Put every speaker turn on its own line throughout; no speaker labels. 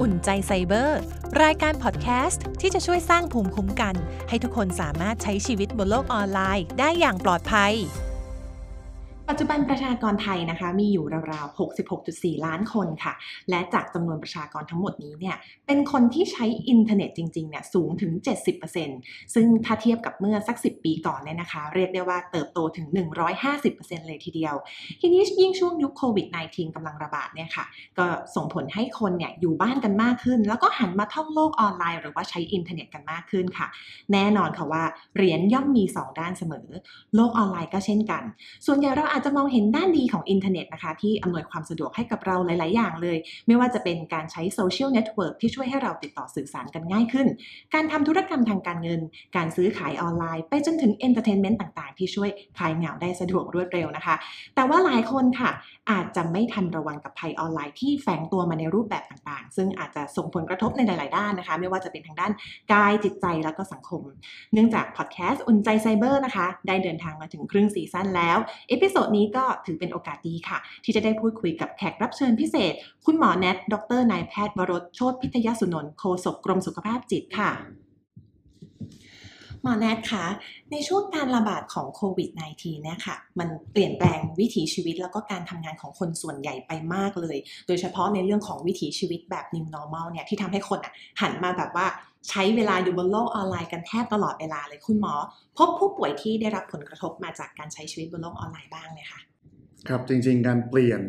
อุ่นใจไซเบอร์ รายการพอดแคสต์ที่จะช่วยสร้างภูมิคุ้มกัน ให้ทุกคนสามารถใช้ชีวิตบนโลกออนไลน์ได้อย่างปลอดภัย
ปัจจุบันประชากรไทยนะคะมีอยู่ราวๆ 66.4 ล้านคนค่ะ และจากจำนวนประชากรทั้งหมดนี้เนี่ยเป็นคนที่ใช้อินเทอร์เน็ตจริงๆเนี่ยสูงถึง 70%ซึ่งถ้าเทียบกับเมื่อสัก 10 ปีก่อนเนี่ยนะคะ เรียกได้ว่าเติบโตถึง 150%เลยทีเดียว ทีนี้ยิ่งช่วงยุคโควิด -19 กำลังระบาดเนี่ยค่ะก็ส่งผลให้คนเนี่ยอยู่บ้านกันมากขึ้น แล้วก็หันมาท่องโลกออนไลน์ หรือว่าใช้อินเทอร์เน็ตกันมากขึ้นค่ะ แน่นอนค่ะว่าเหรียญย่อมมี 2 ด้านเสมอ โลกออนไลน์ก็เช่นกัน ส่วนใหญ่เราอาจจะมองเห็นด้านดีของอินเทอร์เน็ตนะคะ ที่อำนวยความสะดวกให้กับเราหลาย ๆ อย่างเลย ไม่ว่าจะเป็นการใช้โซเชียลเน็ตเวิร์กที่ช่วยให้เราติดต่อสื่อสารกันง่ายขึ้น การทำธุรกรรมทางการเงิน การซื้อขายออนไลน์ ไปจนถึง entertainment ต่าง ๆ ที่ช่วยคลายเหงาได้สะดวกรวดเร็วนะคะ แต่ว่าหลายคนค่ะ อาจจะไม่ทันระวังกับภัยออนไลน์ที่แฝงตัวมาในรูปแบบต่าง ๆ ซึ่งอาจจะส่งผลกระทบในหลาย ๆ ด้านนะคะ ไม่ว่าจะเป็นทางด้านกายจิตใจแล้วก็สังคม เนื่องจากพอดแคสต์อุ่นใจไซเบอร์นะคะ ได้เดินทางมาถึงครึ่ง season แล้ว episode นี้ก็ถือเป็นโอกาสดีค่ะ ที่จะได้พูดคุยกับแขกรับเชิญพิเศษ คุณหมอแนท ดรนายแพทย์วรตม์โชติพิทยสุนนท์โฆษกกรมสุขภาพจิตค่ะหมอแนทคะในช่วงการระบาดของโควิด -19 เนี่ยค่ะ มันเปลี่ยนแปลงวิถีชีวิตแล้วก็การทำงานของคนส่วนใหญ่ไปมากเลย โดยเฉพาะในเรื่องของวิถีชีวิตแบบ new normal เนี่ยที่ทำให้คนอะหันมาแบบว่า ใช้เวลาอยู่บนโลกออนไลน์กันแทบตลอดเวลาเลยคุณหมอ พบผู้ป่วยที่ได้รับผลกระทบมาจากการใช้ชีวิตบนโลกออนไลน์บ้างไหมคะ
ครับจริงๆ การเปลี่ยน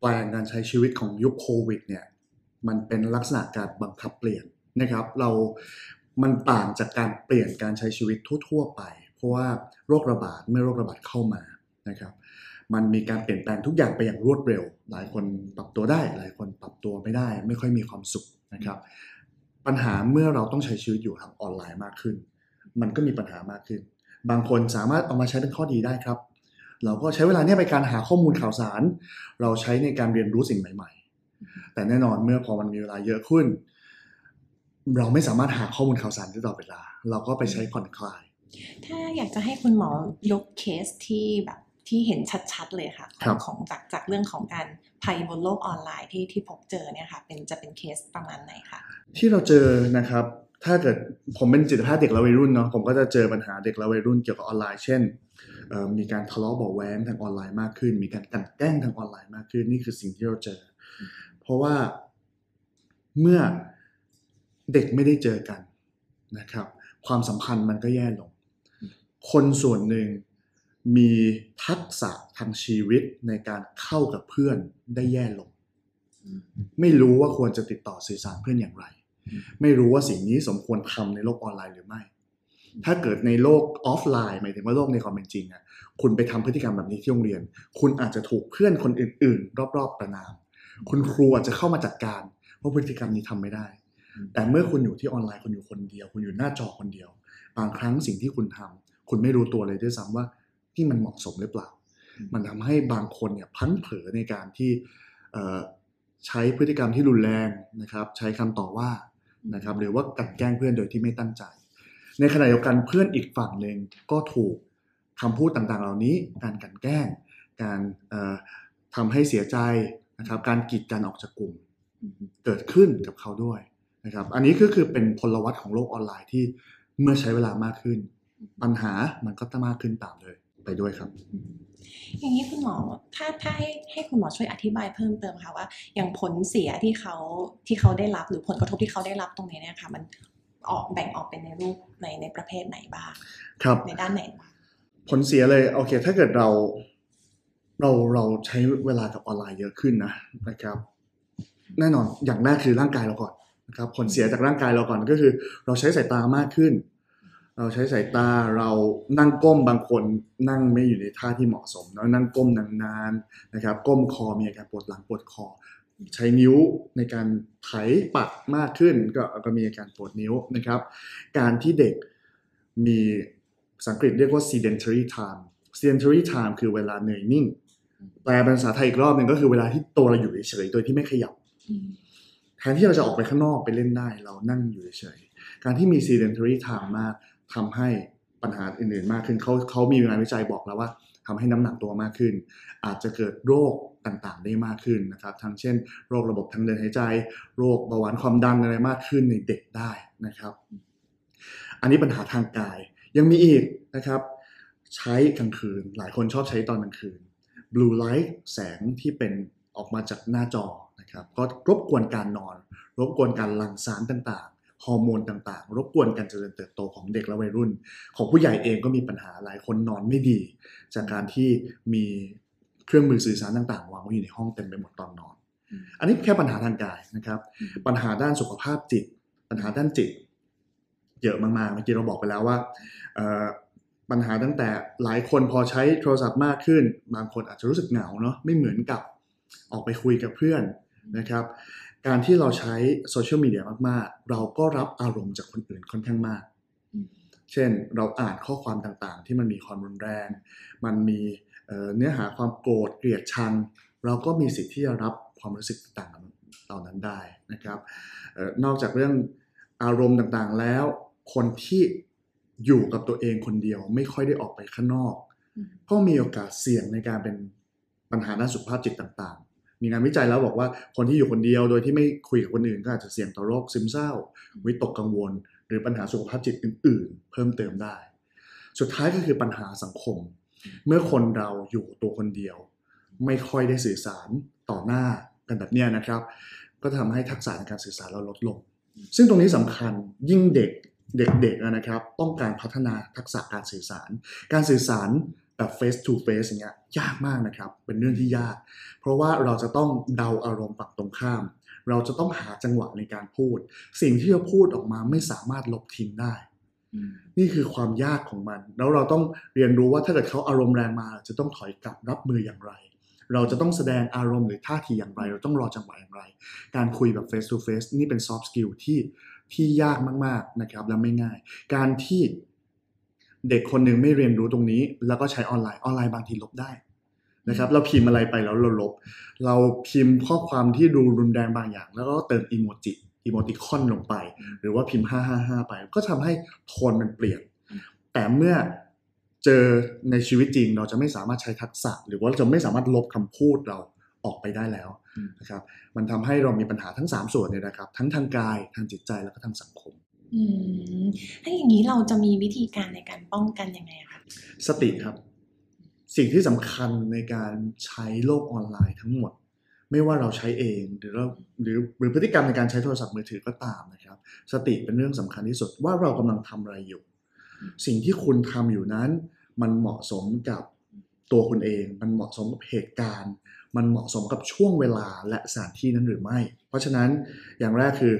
แปลงการใช้ชีวิตของยุคโควิดเนี่ยมันเป็นลักษณะการบังคับเปลี่ยนนะครับ เรา มันต่างจากการเปลี่ยนการใช้ชีวิตทั่ว ๆ ไป เพราะว่าโรคระบาดเมื่อโรคระบาดเข้ามานะครับ มันมีการเปลี่ยนแปลงทุกอย่างไปอย่างรวดเร็ว หลายคนปรับตัวได้ หลายคนปรับตัวไม่ได้ ไม่ค่อยมีความสุขนะครับ ปัญหาเมื่อเราต้องใช้ชีวิตอยู่ทางออนไลน์มากขึ้น มันก็มีปัญหามากขึ้น บางคนสามารถเอามาใช้เป็นข้อดีได้ครับ เราก็ใช้เวลาเนี่ยไปการหาข้อมูลข่าวสาร เราใช้ในการเรียนรู้สิ่งใหม่ ๆ แต่แน่นอนเมื่อพอมันมีเวลาเยอะขึ้น เราไม่สามารถหาข้อมูลข่าวสารได้ตลอดเวลา เราก็ไปใช้ผ่อนคลาย
ถ้าอยากจะให้คุณหมอยกเคสที่แบบที่เห็นชัดๆเลยค่ะ
ครับ
ของจากจากเรื่องของการ ภัยบนโลกออนไลน์ที่ที่พบเจอเนี่ยค่ะเป็นจะเป็นเคสประมาณไหนคะ
ที่เราเจอนะครับถ้าเกิดผมเป็นจิตแพทย์เด็กและวัยรุ่นเนาะผมก็จะเจอปัญหาเด็กและวัยรุ่นเกี่ยวกับออนไลน์เช่นเอ่อมีการทะเลาะเบาะแว้งทางออนไลน์มากขึ้น มีการกลันแกล้งทางออนไลน์มากขึ้น นี่คือสิ่งที่เราเจอ เพราะว่าเมื่อเด็กไม่ได้เจอกันนะครับ ความสัมพันธ์มันก็แย่ลง คนส่วนหนึ่ง มีทักษะทางชีวิตในการเข้ากับเพื่อนได้แย่ลง ไม่รู้ว่าควรจะติดต่อสื่อสารเพื่อนอย่างไร ไม่รู้ว่าสิ่งนี้สมควรทำในโลกออนไลน์หรือไม่ ถ้าเกิดในโลกออฟไลน์หมายถึงว่าโลกในความเป็นจริงอะคุณไปทำพฤติกรรมแบบนี้ที่โรงเรียน คุณอาจจะถูกเพื่อนคนอื่น ๆ รอบ ๆ ประนาม คุณครูอาจจะเข้ามาจัดการว่าพฤติกรรมนี้ทำไม่ได้ แต่เมื่อคุณอยู่ที่ออนไลน์คุณอยู่คนเดียว คุณอยู่หน้าจอคนเดียว บางครั้งสิ่งที่คุณทำคุณไม่รู้ตัวเลยด้วยซ้ำว่า ที่มันเหมาะสมหรือเปล่า มันทำให้บางคนเนี่ยพลั้งเผลอในการที่เอ่อใช้พฤติกรรมที่รุนแรงนะครับ ใช้คำต่อว่านะครับหรือว่ากลันแกล้งเพื่อนโดยที่ไม่ตั้งใจ ในขณะเดียวกันเพื่อนอีกฝั่งหนึ่งก็ถูกคำพูดต่างๆ เหล่านี้ การกลันแกล้ง การเอ่อทำให้เสียใจนะครับ การกีดกันออกจากกลุ่มเกิดขึ้นกับเขาด้วยนะครับ อันนี้ก็คือเป็นพลวัตของโลกออนไลน์ที่เมื่อใช้เวลามากขึ้น ปัญหามันก็จะมากขึ้นตามเลย ไปด้วยครับ
อย่างนี้คุณหมอถ้าถ้าให้ให้คุณหมอช่วยอธิบายเพิ่มเติมค่ะว่าอย่างผลเสียที่เขาที่เขาได้รับหรือผลกระทบที่เขาได้รับตรงนี้เนี่ยค่ะมันออกแบ่งออกเป็นในรูปในในประเภทไหนบ้าง
ครับ
ในด้านไหนบ้าง
ผลเสียเลยโอเค ถ้าเกิดเราเราเราใช้เวลากับออนไลน์เยอะขึ้นนะนะครับ แน่นอนอย่างแรกคือร่างกายเราก่อนนะครับผลเสียจากร่างกายเราก่อนก็คือ เราใช้สายตามากขึ้น เราใช้สายตาเรานั่งก้มบางคนนั่งไม่อยู่ในท่าที่เหมาะสมแล้วนั่งก้มนานๆนะครับ ก้มคอมีอาการปวดหลังปวดคอ ใช้นิ้วในการไถปัดมากขึ้นก็ก็มีอาการปวดนิ้วนะครับ การที่เด็กมีภาษาอังกฤษเรียกว่า sedentary time sedentary time คือเวลาเหนื่อยนิ่งแปลเป็นภาษาไทยอีกรอบหนึ่งก็คือเวลาที่ตัวเราอยู่เฉยๆโดยที่ไม่ขยับแทนที่เราจะออกไปข้างนอกไปเล่นได้ เรานั่งอยู่เฉยๆการที่มี sedentary time มาก ทำให้ปัญหาอื่นๆมากขึ้นเขาเขามีงานวิจัยบอกแล้วว่าทำให้น้ำหนักตัวมากขึ้น อาจจะเกิดโรคต่างๆ ได้มากขึ้นนะครับทั้งเช่น โรคระบบทางเดินหายใจ โรคเบาหวานความดันอะไรมากขึ้นในเด็กได้นะครับ อันนี้ปัญหาทางกายยังมีอีกนะครับ ใช้กลางคืน หลายคนชอบใช้ตอนกลางคืน blue light แสงที่เป็นออกมาจากหน้าจอนะครับ ก็รบกวนการนอน รบกวนการหลั่งสารต่างๆ ฮอร์โมนต่างๆ รบกวนการเจริญเติบโตของเด็กและวัยรุ่น ของผู้ใหญ่เองก็มีปัญหาหลายคนนอนไม่ดี จากการที่มีเครื่องมือสื่อสารต่างๆวางไว้อยู่ในห้องเต็มไปหมดตอนนอน อันนี้แค่ปัญหาทางกายนะครับ ปัญหาด้านสุขภาพจิต ปัญหาด้านจิต เยอะมากๆเมื่อกี้เราบอกไปแล้วว่าปัญหาตั้งแต่หลายคนพอใช้โทรศัพท์มากขึ้น บางคนอาจจะรู้สึกเหงาเนาะไม่เหมือนกับออกไปคุยกับเพื่อนนะครับ การที่เราใช้โซเชียลมีเดียมากๆ เราก็รับอารมณ์จากคนอื่นค่อนข้างมาก เช่นเราอ่านข้อความต่างๆ ที่มันมีความรุนแรง มันมีเนื้อหาความโกรธเกลียดชัง เราก็มีสิทธิ์ที่จะรับความรู้สึกต่างๆเหล่านั้นได้นะครับนอกจากเรื่องอารมณ์ต่างๆแล้ว คนที่อยู่กับตัวเองคนเดียวไม่ค่อยได้ออกไปข้างนอก ก็มีโอกาสเสี่ยงในการเป็นปัญหาด้านสุขภาพจิตต่างๆ มีงานวิจัยแล้วบอกว่าคนที่อยู่คนเดียวโดยที่ไม่คุยกับคนอื่นก็อาจจะเสี่ยงต่อโรคซึมเศร้า วิตกกังวล หรือปัญหาสุขภาพจิตอื่น ๆ เพิ่มเติมได้ สุดท้ายก็คือปัญหาสังคม เมื่อคนเราอยู่ตัวคนเดียว ไม่ค่อยได้สื่อสารต่อหน้ากันแบบนี้นะครับ ก็ทำให้ทักษะในการสื่อสารเราลดลง ซึ่งตรงนี้สำคัญยิ่งเด็กเด็กๆนะครับ ต้องการพัฒนาทักษะการสื่อสาร การสื่อสาร แบบ face to face อย่างเงี้ยยากมากนะครับ เป็นเรื่องที่ยาก เพราะว่าเราจะต้องเดาอารมณ์ฝั่งตรงข้าม เราจะต้องหาจังหวะในการพูด สิ่งที่เราพูดออกมาไม่สามารถลบทิ้งได้ นี่คือความยากของมัน แล้วเราต้องเรียนรู้ว่าถ้าเกิดเขาอารมณ์แรงมาจะต้องถอยกลับรับมืออย่างไร เราจะต้องแสดงอารมณ์หรือท่าทีอย่างไร เราต้องรอจังหวะอย่างไร การคุยแบบ face to face นี่เป็น soft skill ที่ที่ยากมากๆนะครับและไม่ง่าย การที่ เด็กคนหนึ่งไม่เรียนรู้ตรงนี้ แล้วก็ใช้ออนไลน์ออนไลน์บางทีลบได้นะครับ เราพิมพ์อะไรไปแล้วเราลบ เราพิมพ์ข้อความที่ดูรุนแรงบางอย่าง แล้วก็เติมอีโมจิอีโมติคอนลงไป หรือว่าพิมพ์ 555 ไป ก็ทำให้โทนมันเปลี่ยน แต่เมื่อเจอในชีวิตจริงเราจะไม่สามารถใช้ทักษะ หรือว่าจะไม่สามารถลบคำพูดเราออกไปได้แล้วนะครับ มันทำให้เรามีปัญหาทั้ง 3 ส่วนเนี่ยนะครับ ทั้งทางกายทางจิตใจแล้วก็ทางสังคม
อืมถ้าอย่างนี้เราจะมีวิธีการในการป้องกันยังไงคะ
สติครับ สิ่งที่สำคัญในการใช้โลกออนไลน์ทั้งหมด ไม่ว่าเราใช้เองหรือเราหรือหรือพฤติกรรมในการใช้โทรศัพท์มือถือก็ตามนะครับ สติเป็นเรื่องสำคัญที่สุดว่าเรากำลังทำอะไรอยู่ สิ่งที่คุณทำอยู่นั้น มันเหมาะสมกับตัวคุณเอง มันเหมาะสมกับเหตุการณ์ มันเหมาะสมกับช่วงเวลาและสถานที่นั้นหรือไม่ เพราะฉะนั้นอย่างแรกคือ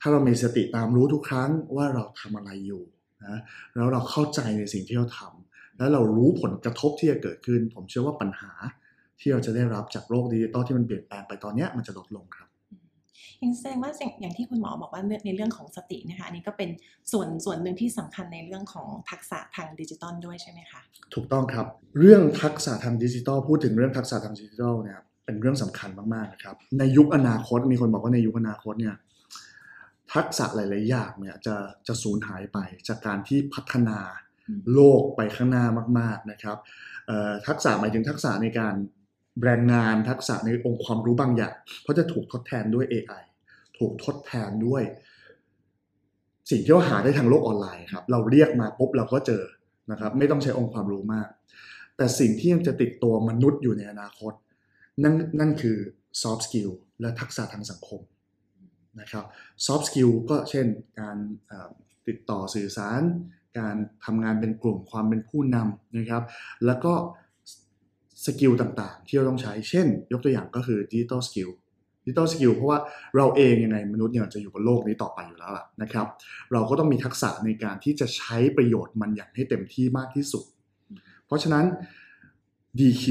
ถ้าเรามีสติตามรู้ทุกครั้งว่าเราทำอะไรอยู่นะแล้วเราเข้าใจในสิ่งที่เราทำแล้วเรารู้ผลกระทบที่จะเกิดขึ้น ผมเชื่อว่าปัญหาที่เราจะได้รับจากโลกดิจิตอลที่มันเปลี่ยนแปลงไปตอนนี้มันจะลดลงครับ
ยังแสดงว่าอย่างที่คุณหมอบอกว่าในเรื่องของสตินะคะอันนี้ก็เป็นส่วนส่วนหนึ่งที่สำคัญในเรื่องของทักษะทางดิจิตอลด้วยใช่ไหมคะ
ถูกต้องครับ เรื่องทักษะทางดิจิตอลพูดถึงเรื่องทักษะทางดิจิตอลเนี่ยเป็นเรื่องสำคัญมากๆนะครับในยุคอนาคตมีคนบอกว่าในยุคอนาคตเนี่ย ทักษะหลาย ๆ อย่างเนี่ยจะจะสูญหายไปจากการที่พัฒนาโลกไปข้างหน้ามาก ๆ นะครับทักษะหมายถึงทักษะในการแรงงานทักษะในองค์ความรู้บางอย่างเพราะจะถูกทดแทนด้วย AI ถูกทดแทนด้วย สิ่งที่เราหาได้ทางโลกออนไลน์ครับ เราเรียกมาปุ๊บเราก็เจอนะครับ ไม่ต้องใช้องค์ความรู้มาก แต่สิ่งที่ยังจะติดตัวมนุษย์อยู่ในอนาคต นั่นนั่นคือ soft skill และทักษะทางสังคม นะครับ soft skill ก็เช่นการติดต่อสื่อสาร การทำงานเป็นกลุ่มความเป็นผู้นำนะครับ แล้วก็ skill ต่างๆ ที่เราต้องใช้ เช่น ยกตัวอย่างก็คือ digital skill digital skill เพราะว่าเราเองยังไงมนุษย์เนี่ยจะอยู่บนโลกนี้ต่อไปอยู่แล้วล่ะนะครับ เราก็ต้องมีทักษะในการที่จะใช้ประโยชน์มันอย่างให้เต็มที่มากที่สุด เพราะฉะนั้น DQ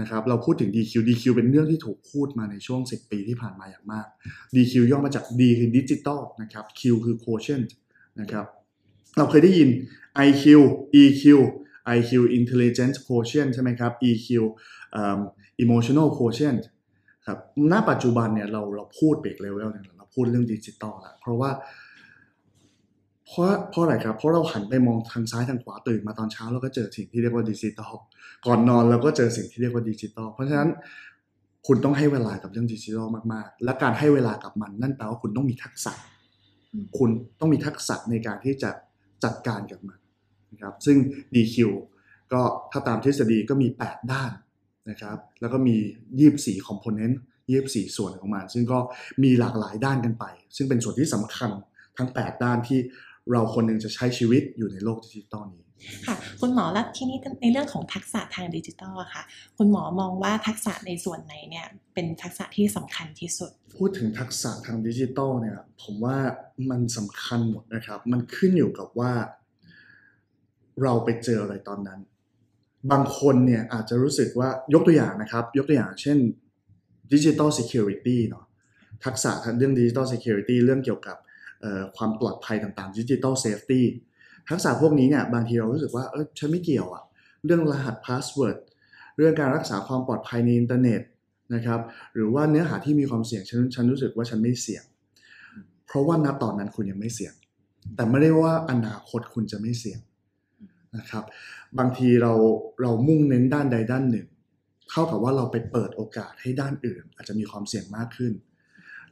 นะครับเราพูดถึง DQ DQ เป็นเรื่องที่ถูกพูดมาในช่วง 10 ปีที่ผ่านมาอย่างมาก DQ ย่อมาจาก D คือดิจิตอลนะครับ Q คือ quotient นะครับเราเคยได้ยิน IQ EQ IQ intelligence quotient ใช่ไหมครับ EQ um, emotional quotient ครับณปัจจุบันเนี่ยเราเราพูดเบรกเลเวลเนี่ยเราพูดเรื่องดิจิตอลแล้วเพราะว่า เพราะเพราะอะไรครับ เพราะเราหันไปมองทางซ้ายทางขวาตื่นมาตอนเช้าเราก็เจอสิ่งที่เรียกว่าดิจิตอลก่อนนอนเราก็เจอสิ่งที่เรียกว่าดิจิตอลเพราะฉะนั้นคุณต้องให้เวลากับเรื่องดิจิทัลมากๆ และการให้เวลากับมันนั่นแปลว่าคุณต้องมีทักษะ
อืม
คุณต้องมีทักษะในการที่จะจัดการกับมันนะครับ ซึ่ง DQ ก็ถ้าตามทฤษฎีก็มี 8 ด้านนะครับ แล้วก็มี 24 component 24 ส่วนของมัน ซึ่งก็มีหลากหลายด้านกันไป ซึ่งเป็นส่วนที่สำคัญทั้ง 8 ด้านที่ เราคนหนึ่งจะใช้ชีวิตอยู่ในโลกดิจิตอลนี้
ค่ะคุณหมอแล้วที่นี้ในเรื่องของทักษะทางดิจิทัลอะค่ะ คุณหมอมองว่าทักษะในส่วนไหนเนี่ยเป็นทักษะที่สำคัญที่สุด
พูดถึงทักษะทางดิจิตอลเนี่ยผมว่ามันสำคัญหมดนะครับ มันขึ้นอยู่กับว่า เราไปเจออะไรตอนนั้น บางคนเนี่ยอาจจะรู้สึกว่ายกตัวอย่างนะครับ ยกตัวอย่างเช่นดิจิ t a ล Security เนาะทักษะทางเรื่องดิจิ t a ล Security เรื่องเกี่ยวกับเอ่อ ความปลอดภัยต่างๆดิจิ t a ล Safety ทักษะพวกนี้เนี่ยบางทีเรารู้สึกว่าเออฉันไม่เกี่ยวอะเรื่องรหัส passwordเรื่องการรักษาความปลอดภัยในอินเทอร์เน็ตนะครับหรือว่าเนื้อหาที่มีความเสี่ยงฉันฉันรู้สึกว่าฉันไม่เสี่ยง เพราะว่าณตอนนั้นคุณยังไม่เสี่ยง แต่ไม่ได้ว่าอนาคตคุณจะไม่เสี่ยงนะครับบางทีเราเรามุ่งเน้นด้านใดด้านหนึ่ง เท่ากับว่าเราไปเปิดโอกาสให้ด้านอื่น อาจจะมีความเสี่ยงมากขึ้น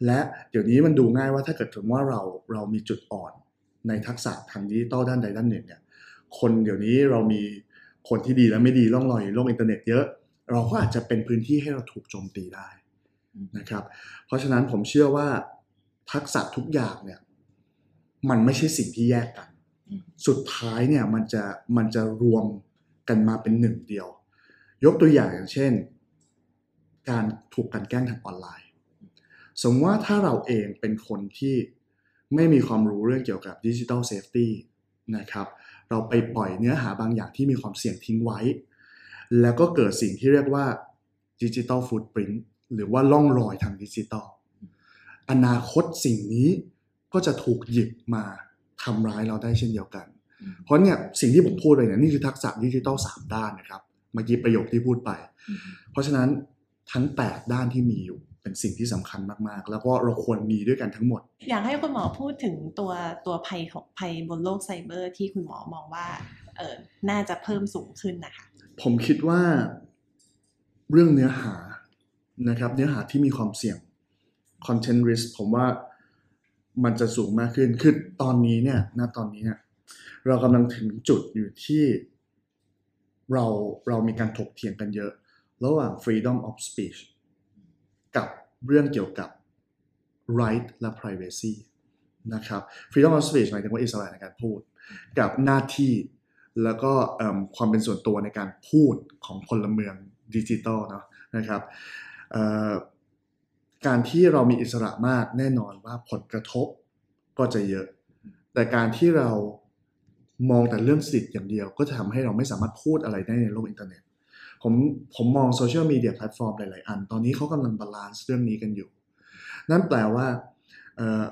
และเดี๋ยวนี้มันดูง่ายว่าถ้าเกิดถึงว่าเราเรามีจุดอ่อนในทักษะทางดิจิตอลด้านใดด้านหนึ่งเนี่ยคนเดี๋ยวนี้เรามีคนที่ดีและไม่ดีล่องลอยโลกอินเทอร์เน็ตเยอะ เราก็อาจจะเป็นพื้นที่ให้เราถูกโจมตีได้นะครับ เพราะฉะนั้นผมเชื่อว่าทักษะทุกอย่างเนี่ยมันไม่ใช่สิ่งที่แยกกัน สุดท้ายเนี่ยมันจะมันจะรวมกันมาเป็นหนึ่งเดียว ยกตัวอย่างอย่างเช่น การถูกกันแกล้งทางออนไลน์ สมมติว่าถ้าเราเองเป็นคนที่ไม่มีความรู้เรื่องเกี่ยวกับดิจิ t a ลเซฟตี้นะครับเราไปปล่อยเนื้อหาบางอย่างที่มีความเสี่ยงทิ้งไว้ แล้วก็เกิดสิ่งที่เรียกว่าดิจิ t a ลฟูดปรินต์หรือว่าร่องรอยทางดิจิตอลอนาคตสิ่งนี้ก็จะถูกหยิบมาทำร้ายเราได้เช่นเดียวกัน เพราะเนี่ยสิ่งที่ผมพูดไปเนี่ยนี่คือทักษะดิจิตอลสามด้านนะครับเมื่อกี้ประโยคที่พูดไป เพราะฉะนั้นทั้ง 8 ด้านที่มีอยู่ เป็นสิ่งที่สำคัญมากๆ แล้วก็เราควรมีด้วยกันทั้งหมด
อยากให้คุณหมอพูดถึงตัวตัวภัยของภัยบนโลกไซเบอร์ ที่คุณหมอมองว่าเออน่าจะเพิ่มสูงขึ้นนะคะ
ผมคิดว่าเรื่องเนื้อหานะครับ เนื้อหาที่มีความเสี่ยง content risk ผมว่ามันจะสูงมากขึ้น คือตอนนี้เนี่ยณตอนนี้เนี่ยเรากำลังถึงจุดอยู่ที่เราเรามีการถกเถียงกันเยอะ ระหว่าง freedom of speech กับเรื่องเกี่ยวกับ right และ privacy นะครับ freedom of speech หมายถึงว่าอิสระในการพูด กับหน้าที่แล้วก็ความเป็นส่วนตัวในการพูดของพลเมืองดิจิตอลเนาะนะครับการที่เรามีอิสระมากแน่นอนว่าผลกระทบก็จะเยอะ แต่การที่เรามองแต่เรื่องสิทธิ์อย่างเดียว ก็จะทำให้เราไม่สามารถพูดอะไรได้ในโลกอินเทอร์เน็ต ผมผมมองโซเชียลมีเดียแพลตฟอร์มหลาย ๆ อัน ตอนนี้เขากำลัง balance เรื่องนี้กันอยู่ นั่นแปลว่าเอ่อ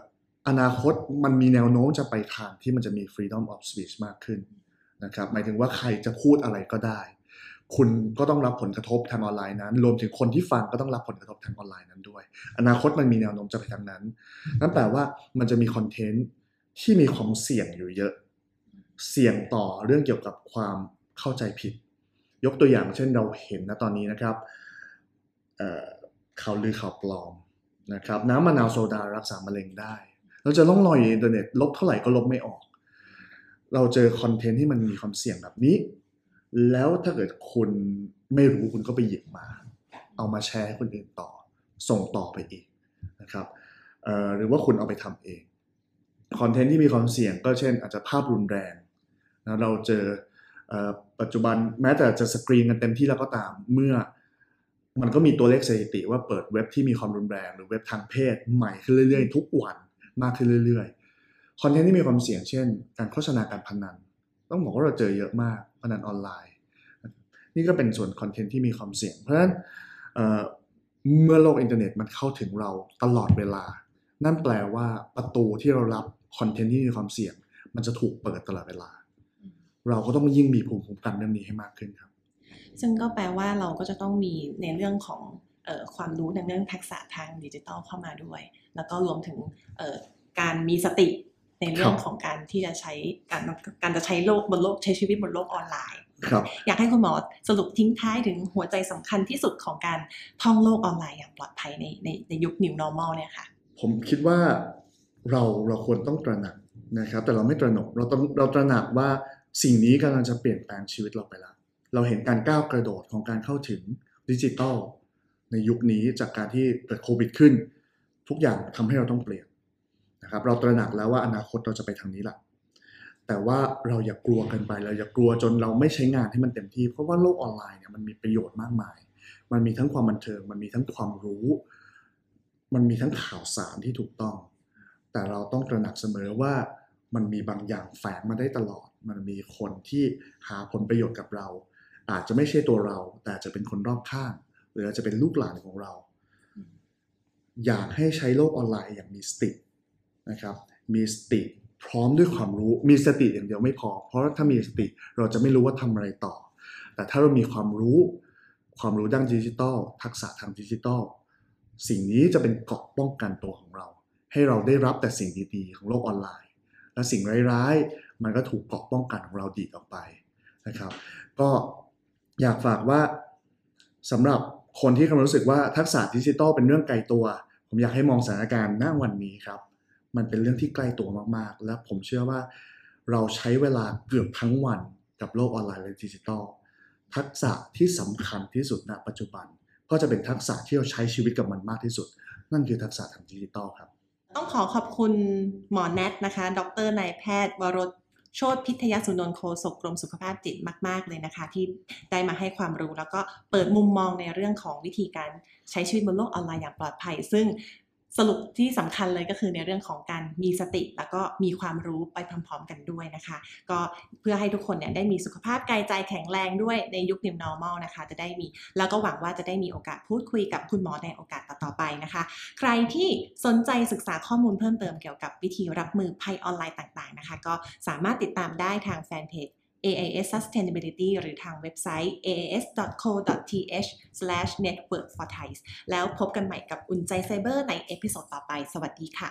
อนาคตมันมีแนวโน้มจะไปทางที่มันจะมี freedom of speech มากขึ้นนะครับหมายถึงว่าใครจะพูดอะไรก็ได้ คุณก็ต้องรับผลกระทบทางออนไลน์นั้น รวมถึงคนที่ฟังก็ต้องรับผลกระทบทางออนไลน์นั้นด้วย อนาคตมันมีแนวโน้มจะไปทางนั้น นั่นแปลว่ามันจะมีคอนเทนต์ที่มีความเสี่ยงอยู่เยอะ เสี่ยงต่อเรื่องเกี่ยวกับความเข้าใจผิด ยกตัวอย่างเช่นเราเห็นนะตอนนี้นะครับข่าวลือข่าวปลอมนะครับน้ำมะนาวโซดารักษามะเร็งได้ เราจะล่องลอยอยู่ในอินเทอร์เน็ตลบเท่าไหร่ก็ลบไม่ออก เราเจอคอนเทนต์ที่มันมีความเสี่ยงแบบนี้ แล้วถ้าเกิดคุณไม่รู้คุณก็ไปหยิบมา เอามาแชร์ให้คนอื่นต่อ ส่งต่อไปอีกนะครับหรือว่าคุณเอาไปทำเองคอนเทนต์ที่มีความเสี่ยงก็เช่นอาจจะภาพรุนแรงนะเราเจอ ปัจจุบันแม้แต่จะสกรีนกันเต็มที่แล้วก็ตามเมื่อ มันก็มีตัวเลขสถิติว่าเปิดเว็บที่มีความรุนแรง หรือเว็บทางเพศใหม่ขึ้นเรื่อยๆ ทุกวันมากขึ้นเรื่อยๆคอนเทนต์ที่มีความเสี่ยงเช่น การโฆษณาการพนัน ต้องบอกว่าเราเจอเยอะมากพนันออนไลน์ นี่ก็เป็นส่วนคอนเทนต์ที่มีความเสี่ยง เพราะฉะนั้นเมื่อโลกอินเทอร์เน็ตมันเข้าถึงเราตลอดเวลา นั่นแปลว่าประตูที่เรารับคอนเทนต์ที่มีความเสี่ยง มันจะถูกเปิดตลอดเวลา เราก็ต้องยิ่งมีภูมิคุ้มกันเรื่องนี้ให้มากขึ้นครับ
ซึ่งก็แปลว่าเราก็จะต้องมีในเรื่องของเอ่อความรู้ในเรื่องทักษะทางดิจิทัลเข้ามาด้วย แล้วก็รวมถึงเอ่อการมีสติในเรื่อง
ครับ
ของการที่จะใช้การการจะใช้โลกบนโลกใช้ชีวิตบนโลกออนไลน์
ครับ
อยากให้คุณหมอสรุปทิ้งท้ายถึงหัวใจสำคัญที่สุดของการท่องโลกออนไลน์อย่างปลอดภัยในในในยุค New Normal เนี่ยค่ะ
ผมคิดว่าเราเราควรต้องตระหนักนะครับ แต่เราไม่ตระหนกเราต้องเราตระหนักว่า สิ่งนี้กำลังจะเปลี่ยนแปลงชีวิตเราไปแล้ว เราเห็นการก้าวกระโดดของการเข้าถึงดิจิทัลในยุคนี้จากการที่เกิดโควิดขึ้น ทุกอย่างทำให้เราต้องเปลี่ยนนะครับเราตระหนักแล้วว่าอนาคตเราจะไปทางนี้แหละแต่ว่าเราอย่ากกลัวเกันไปเราอย่ากลัวจนเราไม่ใช้งานให้มันเต็มที่ เพราะว่าโลกออนไลน์เนี่ยมันมีประโยชน์มากมาย มันมีทั้งความบันเทิง มันมีทั้งความรู้ มันมีทั้งข่าวสารที่ถูกต้อง แต่เราต้องตระหนักเสมอว่ามันมีบางอย่างแฝงมาได้ตลอด มันมีคนที่หาผลประโยชน์กับเรา อาจจะไม่ใช่ตัวเรา แต่จะเป็นคนรอบข้าง หรืออาจจะเป็นลูกหลานของเรา อยากให้ใช้โลกออนไลน์อย่างมีสตินะครับ มีสติพร้อมด้วยความรู้มีสติอย่างเดียวไม่พอ เพราะถ้ามีสติเราจะไม่รู้ว่าทำอะไรต่อ แต่ถ้าเรามีความรู้ ความรู้ด้านดิจิทัลทักษะทางดิจิทัลสิ่งนี้จะเป็นเกราะป้องกันตัวของเรา ให้เราได้รับแต่สิ่งดีๆ ของโลกออนไลน์ และสิ่งร้ายๆ มันก็ถูกเกราะป้องกันของเราดีดออกไปนะครับ ก็อยากฝากว่าสำหรับคนที่กำลังรู้สึกว่าทักษะดิจิทัลเป็นเรื่องไกลตัว ผมอยากให้มองสถานการณ์ณวันนี้ครับ มันเป็นเรื่องที่ใกล้ตัวมากๆ และผมเชื่อว่าเราใช้เวลาเกือบทั้งวันกับโลกออนไลน์และดิจิทัลทักษะที่สำคัญที่สุดณปัจจุบัน ก็จะเป็นทักษะที่เราใช้ชีวิตกับมันมากที่สุด นั่นคือทักษะทางดิจิทัลครับ
ต้องขอขอบคุณหมอแนทนะคะ ดรนายแพทย์วรส โชตพิทยสุนนท์โคศกกรมสุขภาพจิตมาก ๆ เลยนะคะ ที่ได้มาให้ความรู้แล้วก็เปิดมุมมองในเรื่องของวิธีการใช้ชีวิตบนโลกออนไลน์อย่างปลอดภัย ซึ่ง สรุปที่สำคัญเลยก็คือในเรื่องของการมีสติ แล้วก็มีความรู้ไปพร้อมๆกันด้วยนะคะ ก็เพื่อให้ทุกคนเนี่ยได้มีสุขภาพกายใจแข็งแรงด้วยในยุค New Normal นะคะ จะได้มี แล้วก็หวังว่าจะได้มีโอกาสพูดคุยกับคุณหมอในโอกาสต่อๆไปนะคะ ใครที่สนใจศึกษาข้อมูลเพิ่มเติมเกี่ยวกับวิธีรับมือภัยออนไลน์ต่างๆนะคะ ก็สามารถติดตามได้ทางแฟนเพจ AIS Sustainability หรือทางเว็บไซต์ ais.co.th/networkforthais แล้วพบกันใหม่กับอุ่นใจไซเบอร์ใน episode ต่อไป สวัสดีค่ะ